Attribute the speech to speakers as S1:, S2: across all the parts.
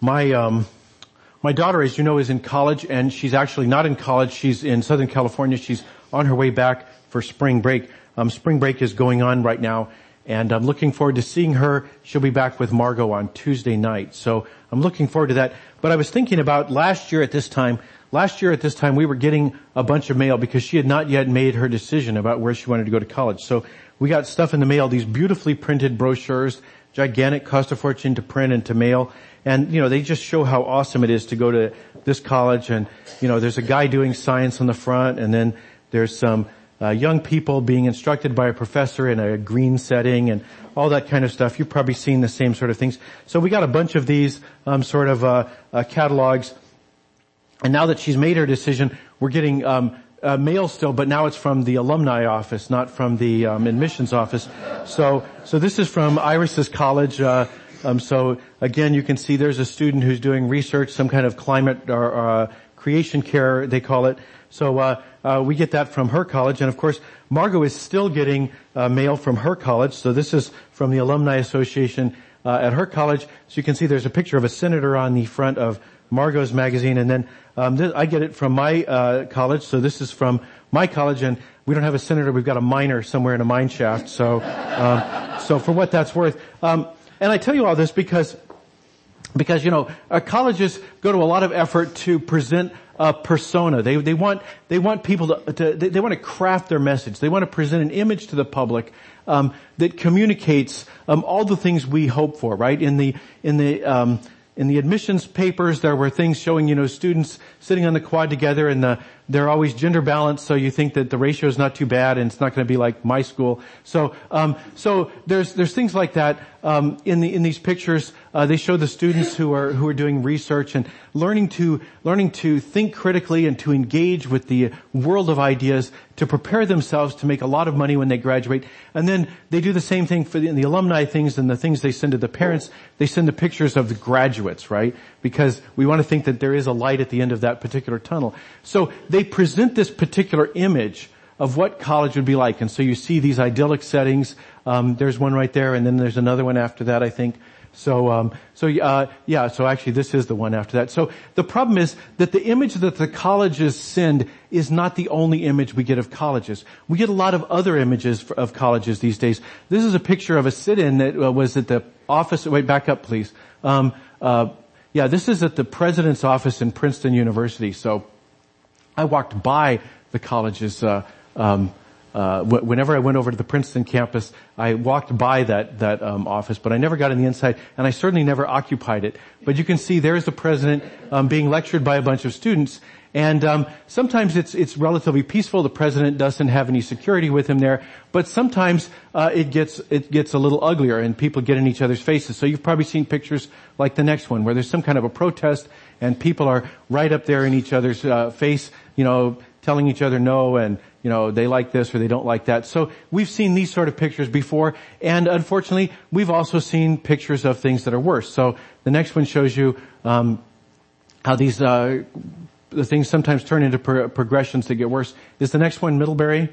S1: my um, my daughter, as you know, is in college, and she's actually not in college. She's in Southern California. She's on her way back for spring break. Um, spring break is going on right now, and I'm looking forward to seeing her. She'll be back with Margot on Tuesday night, so I'm looking forward to that. But I was thinking about last year at this time. Last year at this time, we were getting a bunch of mail because she had not yet made her decision about where she wanted to go to college. So we got stuff in the mail, these beautifully printed brochures, gigantic cost a fortune to print and to mail. And, you know, they just show how awesome it is to go to this college and, you know, there's a guy doing science on the front and then there's some uh, young people being instructed by a professor in a green setting and all that kind of stuff. You've probably seen the same sort of things. So we got a bunch of these um, sort of uh, uh, catalogs. And now that she's made her decision, we're getting um, uh, mail still, but now it's from the alumni office, not from the um, admissions office. So, so this is from Iris's college. Uh, um, so again, you can see there's a student who's doing research, some kind of climate or uh, creation care, they call it. So uh, uh, we get that from her college, and of course, Margot is still getting uh, mail from her college. So this is from the Alumni Association at her college. So you can see there's a picture of a senator on the front of Margot's magazine, and then um, I get it from my uh, college. So this is from my college, and we don't have a senator. We've got a miner somewhere in a mine shaft. So, um, so for what that's worth, um, and I tell you all this because because you know uh, colleges go to a lot of effort to present a persona. They they want they want people to, to they, they, want to craft their message. They want to present an image to the public um, that communicates um, all the things we hope for. Right in the in the um, in the admissions papers, there were things showing, you know, students sitting on the quad together and the, they're always gender balanced, so you think that the ratio is not too bad and it's not going to be like my school. So, um, so there's, there's things like that, um, in the, in these pictures. Uh, they show the students who are, who are doing research and learning to, learning to think critically and to engage with the world of ideas to prepare themselves to make a lot of money when they graduate. And then they do the same thing for the, the alumni things and the things they send to the parents. They send the pictures of the graduates, right? Because we want to think that there is a light at the end of that particular tunnel. So they present this particular image of what college would be like. And so you see these idyllic settings. Um, there's one right there, and then there's another one after that, I think. So, um, so uh, yeah. So actually, this is the one after that. So the problem is that the image that the colleges send is not the only image we get of colleges. We get a lot of other images for, of colleges these days. This is a picture of a sit-in that uh, was at the office. Wait, back up, please. Um, uh, yeah, this is at the president's office in Princeton University. So I walked by the college's uh, um, uh, whenever I went over to the Princeton campus, I walked by that that um, office, but I never got on the inside, and I certainly never occupied it. But you can see there's the president um, being lectured by a bunch of students, and um, sometimes it's it's relatively peaceful. The president doesn't have any security with him there, but sometimes uh, it gets it gets a little uglier, and people get in each other's faces. So you've probably seen pictures like the next one, where there's some kind of a protest, and people are right up there in each other's uh, face, you know, telling each other no and you know, they like this or they don't like that. So we've seen these sort of pictures before, and unfortunately, we've also seen pictures of things that are worse. So the next one shows you um, how these uh, the things sometimes turn into pro- progressions that get worse. Is the next one Middlebury?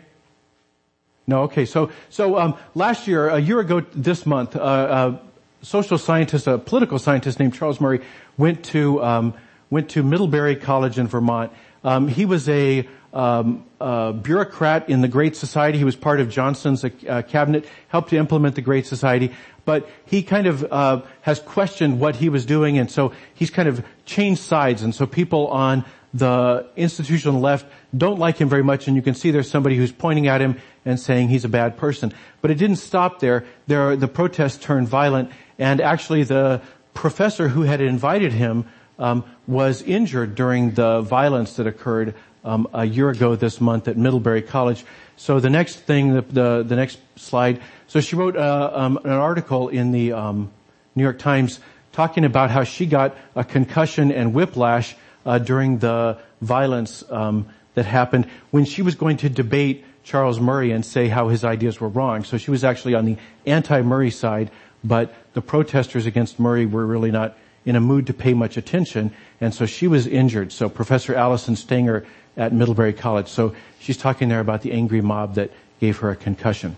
S1: No, okay. So so um, last year, a year ago this month, uh, a social scientist, a political scientist named Charles Murray, went to um, went to Middlebury College in Vermont. Um, he was a um, uh, bureaucrat in the Great Society. He was part of Johnson's uh, cabinet, helped to implement the Great Society, but he kind of uh, has questioned what he was doing, and so he's kind of changed sides. And so people on the institutional left don't like him very much, and you can see there's somebody who's pointing at him and saying he's a bad person. But it didn't stop there. There, the protests turned violent, and actually the professor who had invited him um, was injured during the violence that occurred um, a year ago this month at Middlebury College. So the next thing, the the, the next slide. So she wrote uh, um, an article in the um, New York Times talking about how she got a concussion and whiplash uh, during the violence um, that happened when she was going to debate Charles Murray and say how his ideas were wrong. So she was actually on the anti-Murray side, but the protesters against Murray were really not in a mood to pay much attention, and so she was injured. So Professor Allison Stanger at Middlebury College. So she's talking there about the angry mob that gave her a concussion.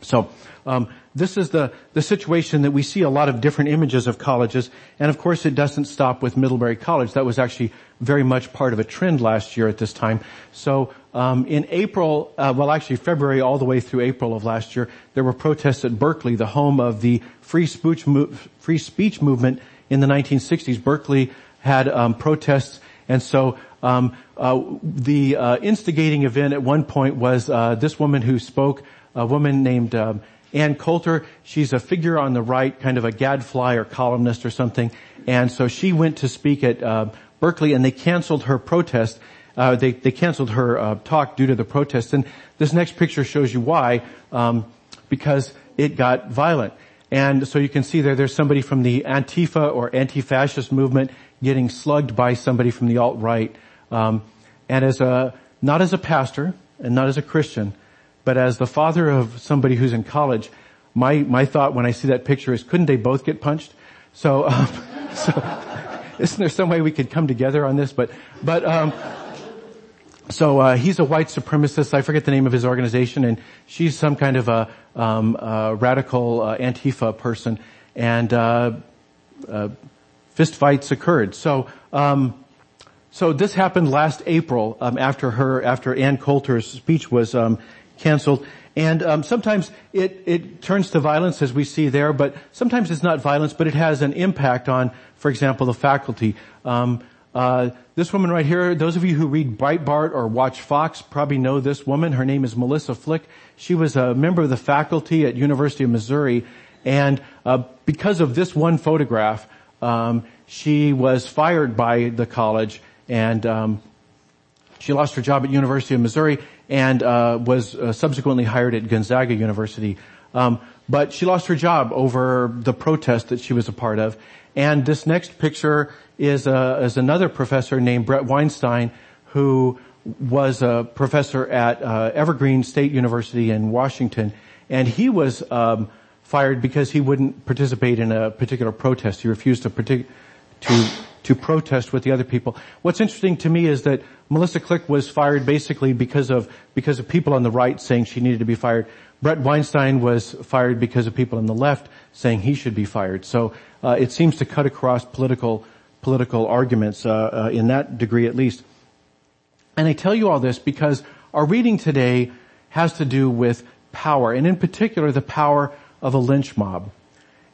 S1: So, um, this is the, the situation that we see a lot of different images of colleges, and of course it doesn't stop with Middlebury College. That was actually very much part of a trend last year at this time. So um, in April, uh, well actually February all the way through April of last year, there were protests at Berkeley, the home of the free speech, mo- free speech movement in the 1960s. Berkeley had um, protests, and so um, uh, the uh, instigating event at one point was uh, this woman who spoke, a woman named um, Ann Coulter, she's a figure on the right, kind of a gadfly or columnist or something. And so she went to speak at uh, Berkeley and they canceled her protest. Uh, they, they canceled her uh, talk due to the protest. And this next picture shows you why, um, because it got violent. And so you can see there, there's somebody from the Antifa or anti-fascist movement getting slugged by somebody from the alt-right. Um, and as a, not as a pastor and not as a Christian, but as the father of somebody who's in college, my, my thought when I see that picture is couldn't they both get punched? So, um, so isn't there some way we could come together on this? But, but, um, so uh, he's a white supremacist. I forget the name of his organization, and she's some kind of a, um, radical uh, Antifa person, and uh, uh fist fights occurred. So, um, so this happened last April um, after her after Ann Coulter's speech was um, canceled. And um, sometimes it, it turns to violence as we see there, but sometimes it's not violence, but it has an impact on, for example, the faculty. Uh, this woman right here, those of you who read Breitbart or watch Fox probably know this woman. Her name is Melissa Click. She was a member of the faculty at University of Missouri, and uh, because of this one photograph, um, she was fired by the college, and um, she lost her job at University of Missouri and uh, was uh, subsequently hired at Gonzaga University. Um, but she lost her job over the protest that she was a part of. And this next picture is, uh, is another professor named Bret Weinstein, who was a professor at uh, Evergreen State University in Washington, and he was um, fired because he wouldn't participate in a particular protest. He refused to partic- to to protest with the other people. What's interesting to me is that Melissa Click was fired basically because of, because of people on the right saying she needed to be fired. Bret Weinstein was fired because of people on the left saying he should be fired. So uh, it seems to cut across political political arguments uh, uh, in that degree at least. And I tell you all this because our reading today has to do with power, and in particular the power of a lynch mob.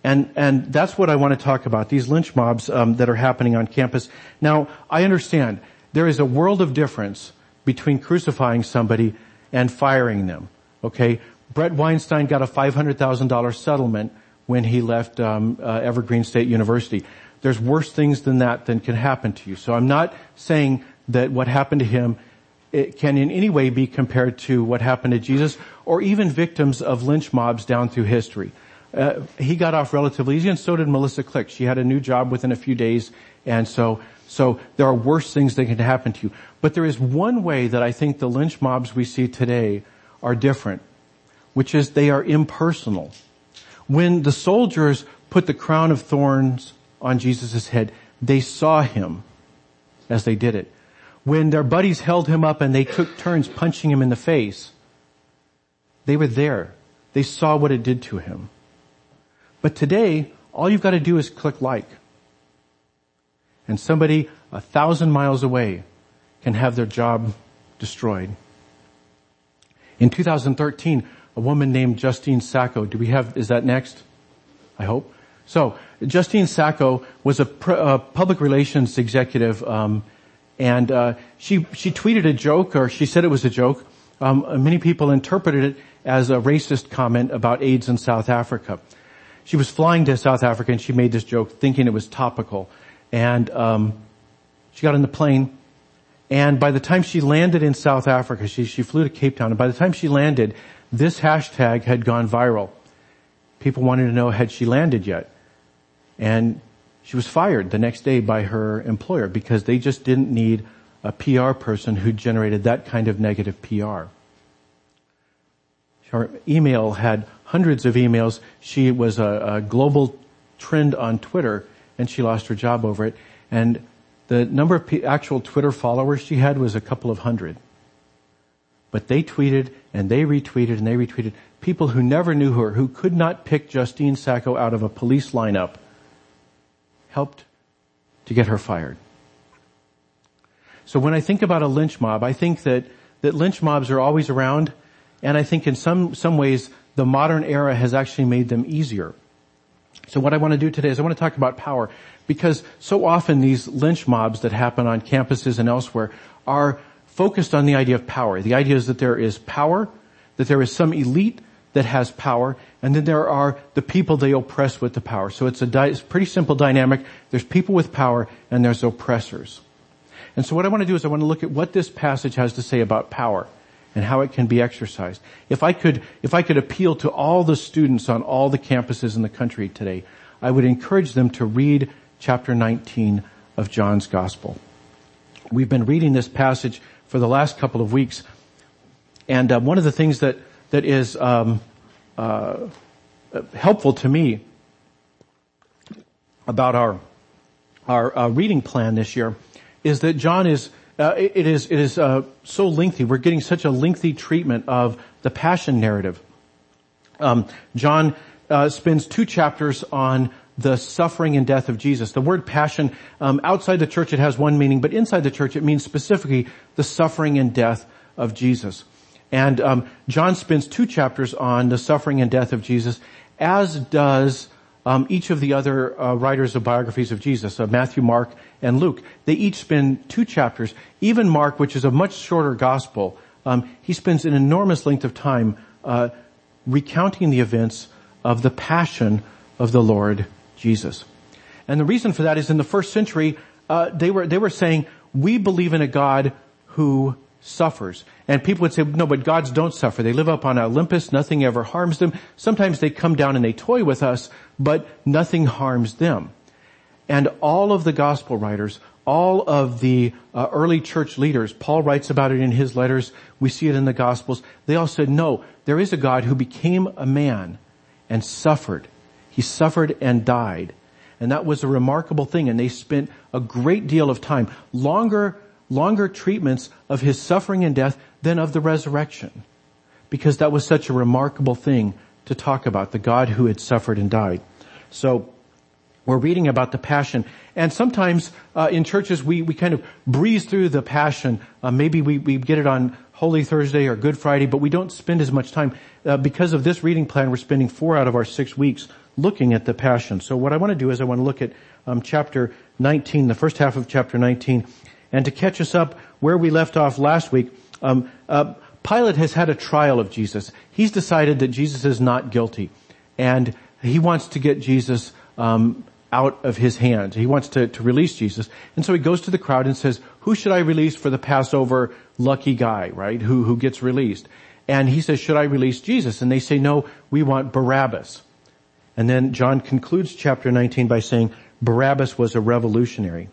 S1: And, and that's what I want to talk about, these lynch mobs um, that are happening on campus. Now, I understand there is a world of difference between crucifying somebody and firing them. Okay? Bret Weinstein got a $500,000 settlement when he left um, uh, Evergreen State University. There's worse things than that than can happen to you. So I'm not saying that what happened to him can in any way be compared to what happened to Jesus or even victims of lynch mobs down through history. Uh, he got off relatively easy, and so did Melissa Click. She had a new job within a few days, and so so there are worse things that can happen to you. But there is one way that I think the lynch mobs we see today are different, which is they are impersonal. When the soldiers put the crown of thorns on Jesus' head, they saw him as they did it. When their buddies held him up and they took turns punching him in the face, they were there. They saw what it did to him. But today, all you've got to do is click like. And somebody a thousand miles away can have their job destroyed. In 2013, a woman named Justine Sacco, do we have, is that next? I hope. So, Justine Sacco was a, pr- public relations executive, um, and uh, she she tweeted a joke, or she said it was a joke. Um, many people interpreted it as a racist comment about AIDS in South Africa she was flying to South Africa and she made this joke thinking it was topical. And um, she got on the plane and by the time she landed in South Africa, she, she flew to Cape Town, and by the time she landed, this hashtag had gone viral. People wanted to know had she landed yet. And she was fired the next day by her employer because they just didn't need a PR person who generated that kind of negative PR. Her email had hundreds of emails. She was a, a global trend on Twitter and she lost her job over it. And the number of actual Twitter followers she had was a couple of hundred. but they tweeted and they retweeted and they retweeted. People who never knew her, who could not pick Justine Sacco out of a police lineup, helped to get her fired. So when I think about a lynch mob, I think that, that lynch mobs are always around, and I think in some, some ways the modern era has actually made them easier. So what I want to do today is I want to talk about power, because so often these lynch mobs that happen on campuses and elsewhere are focused on the idea of power. The idea is that there is power, that there is some elite that has power, and then there are the people they oppress with the power. So it's a di- it's pretty simple dynamic. There's people with power and there's oppressors. And so what I want to do is I want to look at what this passage has to say about power and how it can be exercised. If I could, if I could appeal to all the students on all the campuses in the country today, I would encourage them to read chapter 19 of John's Gospel. We've been reading this passage for the last couple of weeks, and uh, one of the things that that is um, uh, helpful to me about our our uh, reading plan this year is that John is uh, it is it is uh, so lengthy. We're getting such a lengthy treatment of the passion narrative. Um, John uh, spends two chapters on the suffering and death of Jesus. The word passion um, outside the church it has one meaning, but inside the church it means specifically the suffering and death of Jesus. And um, John spends two chapters on the suffering and death of Jesus, as does um, each of the other uh, writers of biographies of Jesus, uh, Matthew, Mark, and Luke. They each spend two chapters. Even Mark, which is a much shorter gospel, um, he spends an enormous length of time uh, recounting the events of the passion of the Lord Jesus. And the reason for that is in the first century, uh, they were they were saying we believe in a God who suffers. And people would say, no, but gods don't suffer. They live up on Olympus. Nothing ever harms them. Sometimes they come down and they toy with us, but nothing harms them. And all of the gospel writers, all of the uh, early church leaders, Paul writes about it in his letters. We see it in the gospels. They all said, no, there is a God who became a man and suffered. He suffered and died. And that was a remarkable thing. And they spent a great deal of time, longer longer treatments of his suffering and death than of the resurrection. Because that was such a remarkable thing to talk about, the God who had suffered and died. So, we're reading about the passion, and sometimes uh, in churches we, we kind of breeze through the passion. Uh, maybe we, we get it on Holy Thursday or Good Friday, but we don't spend as much time. Uh, because of this reading plan, we're spending four out of our six weeks looking at the passion. So what I want to do is I want to look at um, chapter 19, the first half of chapter 19, and to catch us up where we left off last week, um, uh, Pilate has had a trial of Jesus. He's decided that Jesus is not guilty, and he wants to get Jesus um, out of his hands. He wants to, to release Jesus, and so he goes to the crowd and says, "Who should I release for the Passover lucky guy? Right? Who who gets released?" And he says, "Should I release Jesus?" And they say, "No, we want Barabbas." And then John concludes chapter 19 by saying, Barabbas was a revolutionary.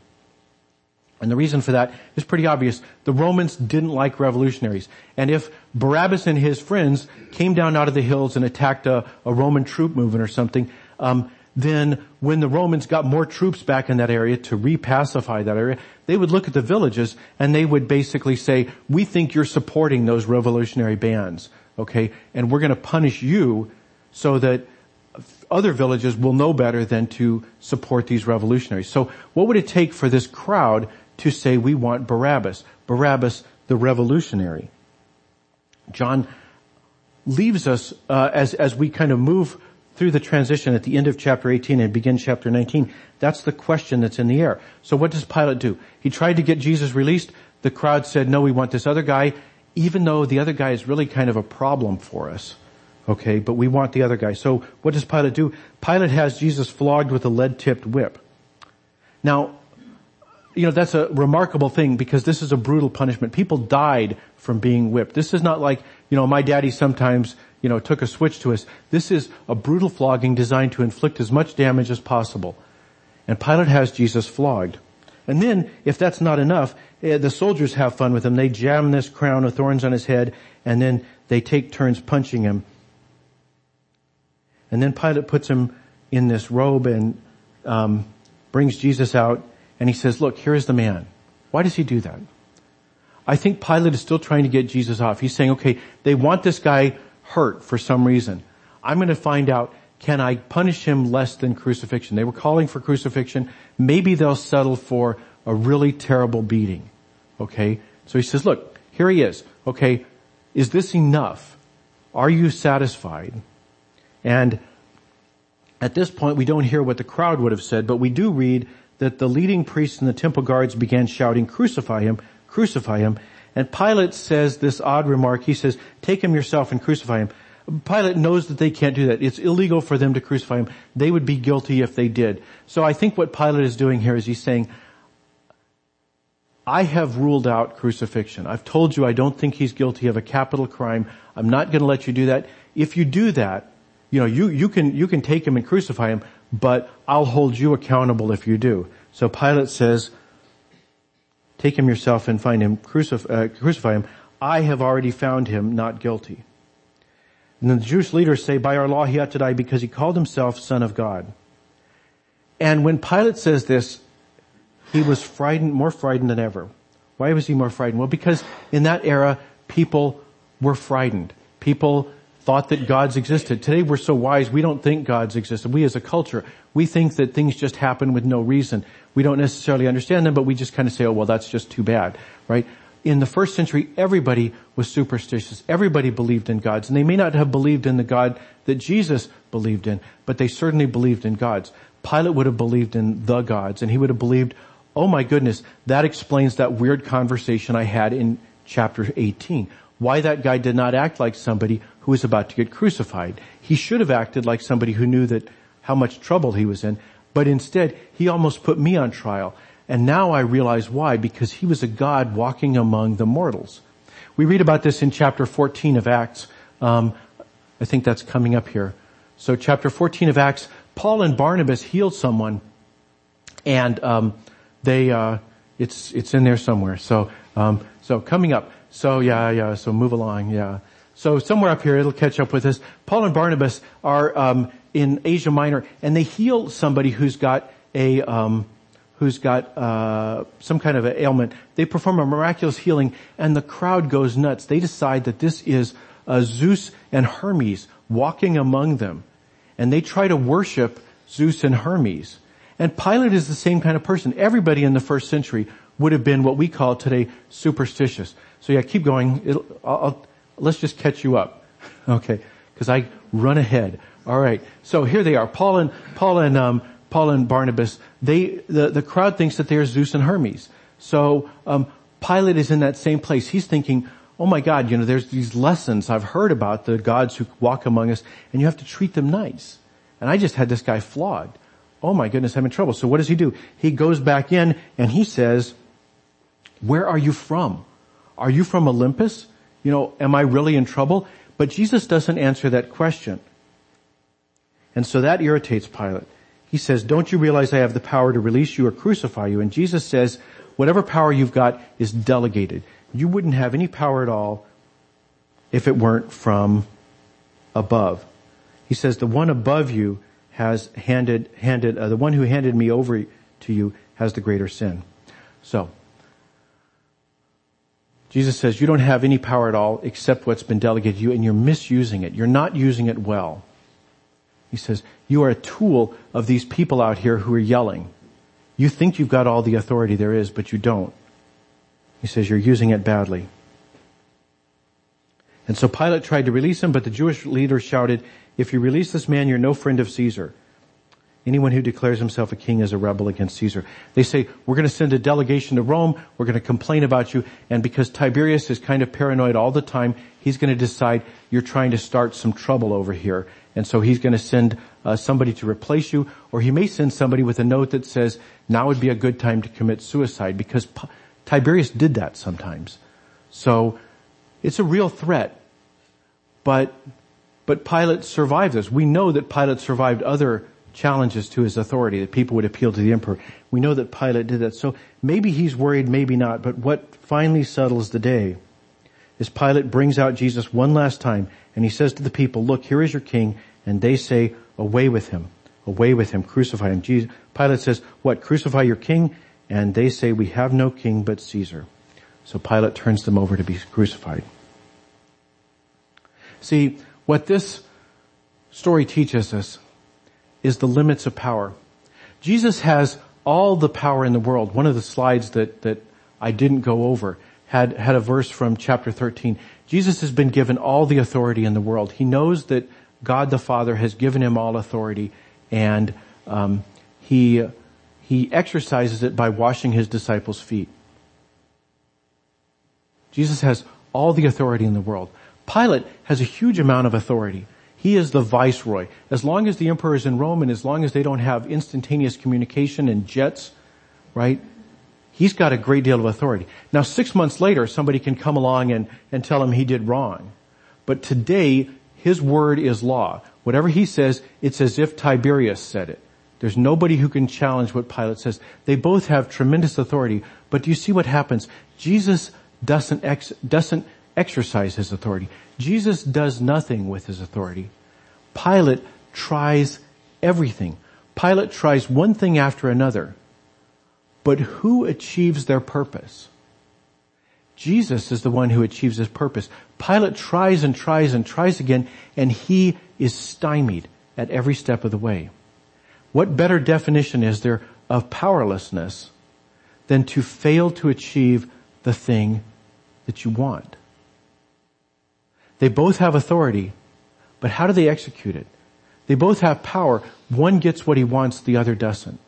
S1: And the reason for that is pretty obvious. The Romans didn't like revolutionaries. And if Barabbas and his friends came down out of the hills and attacked a, a Roman troop movement or something, um, then when the Romans got more troops back in that area to repacify that area, they would look at the villages and they would basically say, we think you're supporting those revolutionary bands, okay? And we're gonna punish you so that other villages will know better than to support these revolutionaries. So what would it take for this crowd to say we want Barabbas. Barabbas, the revolutionary. John leaves us uh, as as we kind of move through the transition at the end of chapter 18 and begin chapter 19. That's the question that's in the air. So what does Pilate do? He tried to get Jesus released. The crowd said, no, we want this other guy, even though the other guy is really kind of a problem for us. Okay, but we want the other guy. So what does Pilate do? Pilate has Jesus flogged with a lead-tipped whip. Now, you know, that's a remarkable thing because this is a brutal punishment. People died from being whipped. This is not like, you know, my daddy sometimes, you know, took a switch to us. This is a brutal flogging designed to inflict as much damage as possible. And Pilate has Jesus flogged. And then, if that's not enough, eh, the soldiers have fun with him. They jam this crown of thorns on his head, and then they take turns punching him. And then Pilate puts him in this robe and um, brings Jesus out and he says, look, here is the man. Why does he do that? I think Pilate is still trying to get Jesus off. He's saying, okay, they want this guy hurt for some reason. I'm going to find out, can I punish him less than crucifixion? They were calling for crucifixion. Maybe they'll settle for a really terrible beating. Okay? So he says, look, here he is. Okay, is this enough? Are you satisfied? And at this point, we don't hear what the crowd would have said, but we do read that the leading priests and the temple guards began shouting, crucify him, crucify him. And Pilate says this odd remark. He says, take him yourself and crucify him. Pilate knows that they can't do that. It's illegal for them to crucify him. They would be guilty if they did. So I think what Pilate is doing here is he's saying, I have ruled out crucifixion. I've told you I don't think he's guilty of a capital crime. I'm not going to let you do that. If you do that, you know, you, you can, you can take him and crucify him, but I'll hold you accountable if you do. So Pilate says, take him yourself and find him, crucif- uh, crucify him. I have already found him not guilty. And the Jewish leaders say, by our law he ought to die because he called himself son of God. And when Pilate says this, he was frightened, more frightened than ever. Why was he more frightened? Well, because in that era, people were frightened. People thought that gods existed. Today we're so wise, we don't think gods existed. We as a culture, we think that things just happen with no reason. We don't necessarily understand them, but we just kind of say, oh well, that's just too bad, right? In the first century, everybody was superstitious. Everybody believed in gods, and they may not have believed in the God that Jesus believed in, but they certainly believed in gods. Pilate would have believed in the gods, and he would have believed, oh my goodness, that explains that weird conversation I had in chapter 18 why that guy did not act like somebody who was about to get crucified. He should have acted like somebody who knew that how much trouble he was in, but instead he almost put me on trial. And now I realize why, because he was a God walking among the mortals. We read about this in chapter 14 of Acts. Um, I think that's coming up here. So chapter 14 of Acts, Paul and Barnabas healed someone, and um, they uh, it's it's in there somewhere. So um, so coming up, so yeah, yeah, so move along, yeah. So somewhere up here, it'll catch up with us. Paul and Barnabas are um, in Asia Minor, and they heal somebody who's got a um, who's got uh, some kind of an ailment. They perform a miraculous healing, and the crowd goes nuts. They decide that this is uh, Zeus and Hermes walking among them, and they try to worship Zeus and Hermes. And Pilate is the same kind of person. Everybody in the first century would have been what we call today superstitious. So yeah, keep going. I'll, I'll, let's just catch you up. Okay. Cause I run ahead. All right. So here they are. Paul and, Paul and, um, Paul and Barnabas, they, the, the crowd thinks that they're Zeus and Hermes. So, um, Pilate is in that same place. He's thinking, oh my God, you know, there's these lessons I've heard about the gods who walk among us and you have to treat them nice. And I just had this guy flogged. Oh my goodness, I'm in trouble. So what does he do? He goes back in and he says, where are you from? Are you from Olympus? You know, am I really in trouble? But Jesus doesn't answer that question. And so that irritates Pilate. He says, don't you realize I have the power to release you or crucify you? And Jesus says, whatever power you've got is delegated. You wouldn't have any power at all if it weren't from above. He says, the one above you has handed, handed, uh, the one who handed me over to you has the greater sin. So, Jesus says you don't have any power at all except what's been delegated to you and you're misusing it. You're not using it well. He says you are a tool of these people out here who are yelling. You think you've got all the authority there is, but you don't. He says you're using it badly. And so Pilate tried to release him, but the Jewish leaders shouted, if you release this man, you're no friend of Caesar. Anyone who declares himself a king is a rebel against Caesar. They say, we're going to send a delegation to Rome, we're going to complain about you, and because Tiberius is kind of paranoid all the time, he's going to decide you're trying to start some trouble over here. And so he's going to send uh, somebody to replace you, or he may send somebody with a note that says, now would be a good time to commit suicide, because P- Tiberius did that sometimes. So, it's a real threat. But, but Pilate survived this. We know that Pilate survived other challenges to his authority, that people would appeal to the emperor. We know that Pilate did that. So maybe he's worried, maybe not, but what finally settles the day is Pilate brings out Jesus one last time and he says to the people, look, here is your king. And they say, away with him, away with him, crucify him. Jesus, Pilate says, what, crucify your king? And they say, we have no king but Caesar. So Pilate turns them over to be crucified. See, what this story teaches us is the limits of power. Jesus has all the power in the world. One of the slides that, that I didn't go over had, had a verse from chapter 13. Jesus has been given all the authority in the world. He knows that God the Father has given him all authority and um, he, he exercises it by washing his disciples' feet. Jesus has all the authority in the world. Pilate has a huge amount of authority. He is the viceroy. As long as the emperor is in Rome and as long as they don't have instantaneous communication and jets, right? He's got a great deal of authority. Now six months later, somebody can come along and, and tell him he did wrong. But today, his word is law. Whatever he says, it's as if Tiberius said it. There's nobody who can challenge what Pilate says. They both have tremendous authority, but do you see what happens? Jesus doesn't ex- doesn't exercise his authority. Jesus does nothing with his authority. Pilate tries everything. Pilate tries one thing after another. But who achieves their purpose? Jesus is the one who achieves his purpose. Pilate tries and tries and tries again, and he is stymied at every step of the way. What better definition is there of powerlessness than to fail to achieve the thing that you want? They both have authority, but how do they execute it? They both have power. One gets what he wants, the other doesn't.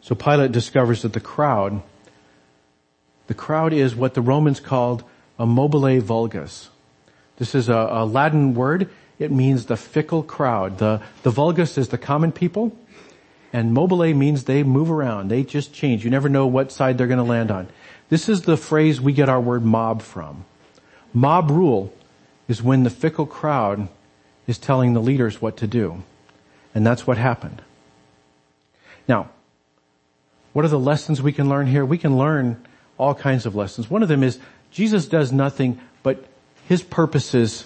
S1: So Pilate discovers that the crowd, the crowd is what the Romans called a mobile vulgus. This is a, a Latin word. It means the fickle crowd. The, the vulgus is the common people, and mobile means they move around. They just change. You never know what side they're going to land on. This is the phrase we get our word mob from. Mob rule is when the fickle crowd is telling the leaders what to do. And that's what happened. Now, what are the lessons we can learn here? We can learn all kinds of lessons. One of them is Jesus does nothing, but his purposes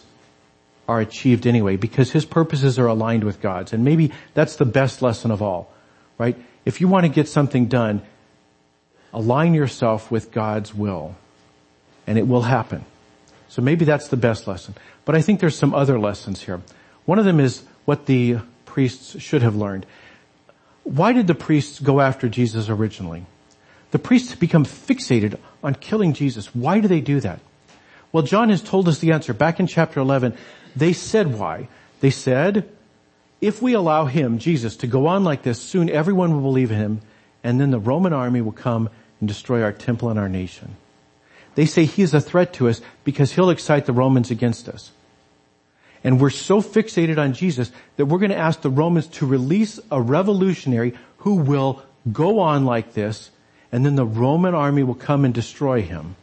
S1: are achieved anyway because his purposes are aligned with God's. And maybe that's the best lesson of all, right? If you want to get something done, align yourself with God's will and it will happen. So maybe that's the best lesson. But I think there's some other lessons here. One of them is what the priests should have learned. Why did the priests go after Jesus originally? The priests become fixated on killing Jesus. Why do they do that? Well, John has told us the answer. Back in chapter 11, they said why. They said, if we allow him, Jesus, to go on like this, soon everyone will believe in him, and then the Roman army will come and destroy our temple and our nation. They say he is a threat to us because he'll excite the Romans against us. And we're so fixated on Jesus that we're going to ask the Romans to release a revolutionary who will go on like this and then the Roman army will come and destroy him.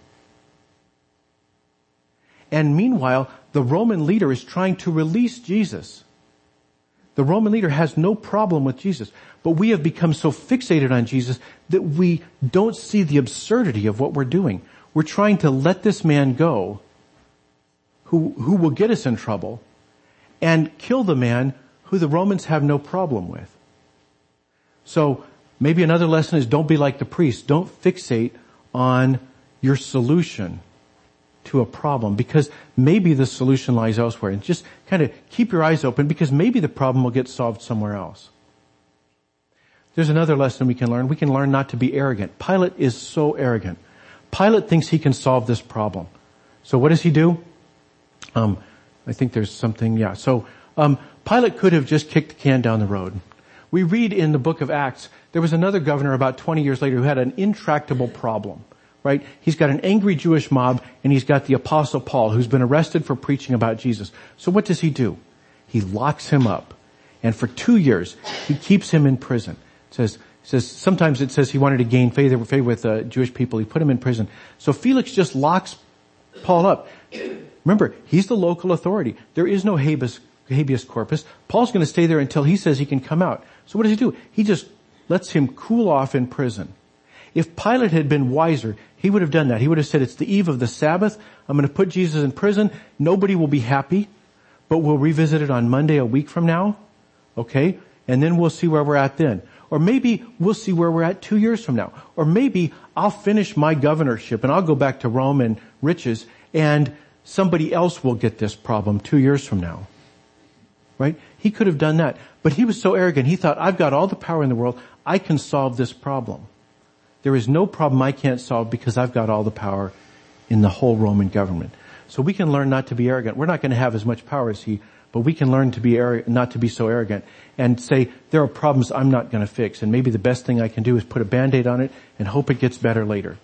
S1: And meanwhile, the Roman leader is trying to release Jesus. The Roman leader has no problem with Jesus, but we have become so fixated on Jesus that we don't see the absurdity of what we're doing. We're trying to let this man go who, who will get us in trouble and kill the man who the Romans have no problem with. So maybe another lesson is don't be like the priest. Don't fixate on your solution to a problem because maybe the solution lies elsewhere and just kind of keep your eyes open because maybe the problem will get solved somewhere else. There's another lesson we can learn. We can learn not to be arrogant. Pilate is so arrogant. Pilate thinks he can solve this problem. So what does he do? Um, I think there's something, yeah. So um, Pilate could have just kicked the can down the road. We read in the book of Acts, there was another governor about 20 years later who had an intractable problem right? He's got an angry Jewish mob and he's got the apostle Paul who's been arrested for preaching about Jesus. So what does he do? He locks him up. And for two years, he keeps him in prison. It says, it says, sometimes it says he wanted to gain favor, favor with uh, Jewish people. He put him in prison. So Felix just locks Paul up. Remember, he's the local authority. There is no habeas, habeas corpus. Paul's going to stay there until he says he can come out. So what does he do? He just lets him cool off in prison. If Pilate had been wiser, he would have done that. He would have said, it's the eve of the Sabbath. I'm going to put Jesus in prison. Nobody will be happy, but we'll revisit it on Monday a week from now. Okay? And then we'll see where we're at then. Or maybe we'll see where we're at two years from now. Or maybe I'll finish my governorship and I'll go back to Rome and riches and somebody else will get this problem two years from now. Right? He could have done that. But he was so arrogant. He thought, I've got all the power in the world. I can solve this problem. There is no problem I can't solve because I've got all the power in the whole Roman government. So we can learn not to be arrogant. We're not going to have as much power as he, but we can learn to be arrogant, not to be so arrogant and say, there are problems I'm not going to fix. And maybe the best thing I can do is put a band-aid on it and hope it gets better later.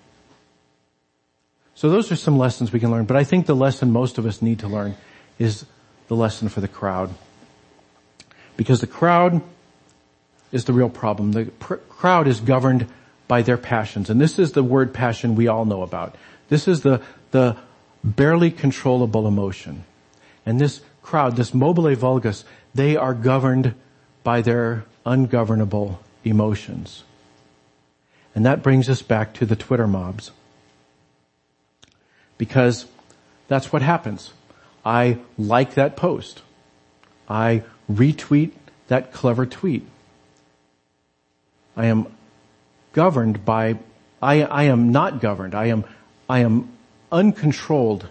S1: So those are some lessons we can learn, but I think the lesson most of us need to learn is the lesson for the crowd. Because the crowd is the real problem. The pr- crowd is governed by their passions. And this is the word passion we all know about. This is the, the barely controllable emotion. And this crowd, this mobile vulgus, they are governed by their ungovernable emotions. And that brings us back to the Twitter mobs. Because that's what happens. I like that post. I retweet that clever tweet. I am governed by, I, I am not governed. I am, I am uncontrolled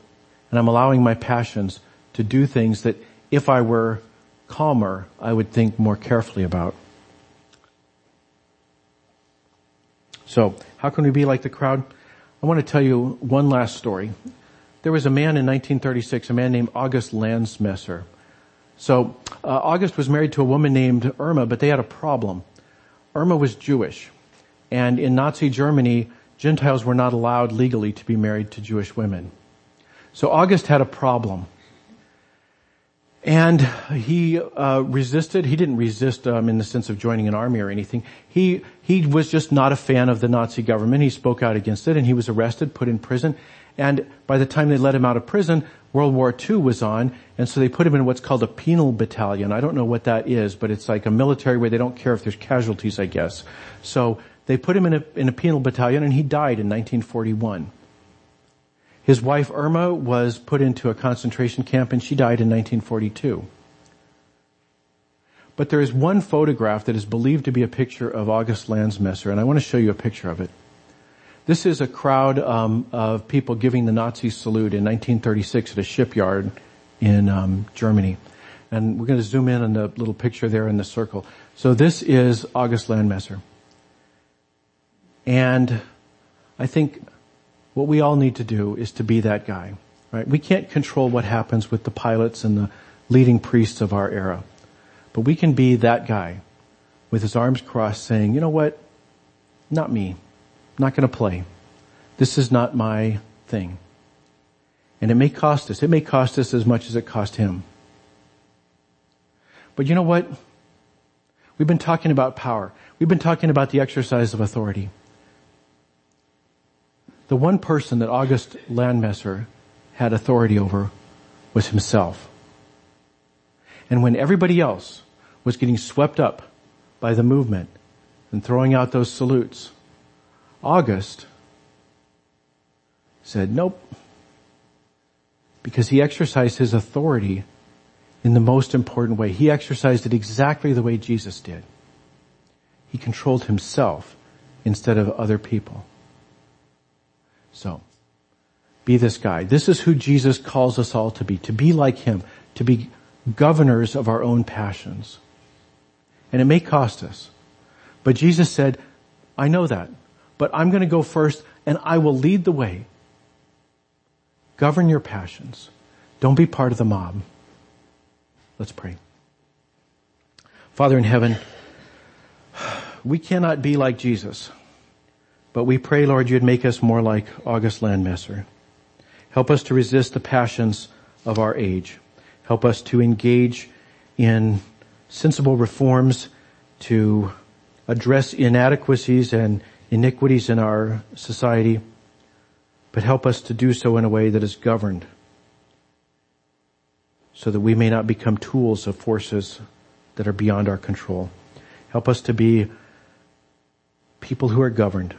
S1: and I'm allowing my passions to do things that if I were calmer, I would think more carefully about. So, how can we be like the crowd? I want to tell you one last story. There was a man in 1936, a man named August Landmesser. So, uh, August was married to a woman named Irma, but they had a problem. Irma was Jewish. And in Nazi Germany, Gentiles were not allowed legally to be married to Jewish women. So August had a problem. And he uh, resisted. He didn't resist um, in the sense of joining an army or anything. He he was just not a fan of the Nazi government. He spoke out against it, and he was arrested, put in prison. And by the time they let him out of prison, World War II was on, and so they put him in what's called a penal battalion. I don't know what that is, but it's like a military where they don't care if there's casualties, I guess. So they put him in a, in a penal battalion, and he died in 1941. His wife Irma was put into a concentration camp and she died in 1942. But there is one photograph that is believed to be a picture of August Landmesser, and I want to show you a picture of it. This is a crowd um, of people giving the Nazi salute in 1936 at a shipyard in um, Germany. And we're going to zoom in on the little picture there in the circle. So this is August Landmesser. And I think what we all need to do is to be that guy, right? We can't control what happens with the Pilates and the leading priests of our era. But we can be that guy with his arms crossed saying, you know what? Not me. not going to play. This is not my thing. And it may cost us. It may cost us as much as it cost him. But you know what? We've been talking about power. We've been talking about the exercise of authority. The one person that August Landmesser had authority over was himself. And when everybody else was getting swept up by the movement and throwing out those salutes, August said, nope. Because he exercised his authority in the most important way. He exercised it exactly the way Jesus did. He controlled himself instead of other people. So, be this guy. This is who Jesus calls us all to be, to be like him, to be governors of our own passions. And it may cost us. But Jesus said, I know that, but I'm going to go first and I will lead the way. Govern your passions. Don't be part of the mob. Let's pray. Father in heaven, we cannot be like Jesus. But we pray, Lord, you'd make us more like August Landmesser. Help us to resist the passions of our age. Help us to engage in sensible reforms to address inadequacies and iniquities in our society, but help us to do so in a way that is governed so that we may not become tools of forces that are beyond our control. Help us to be people who are governed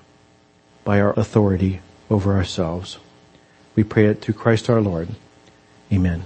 S1: by our authority over ourselves. We pray it through Christ our Lord. Amen.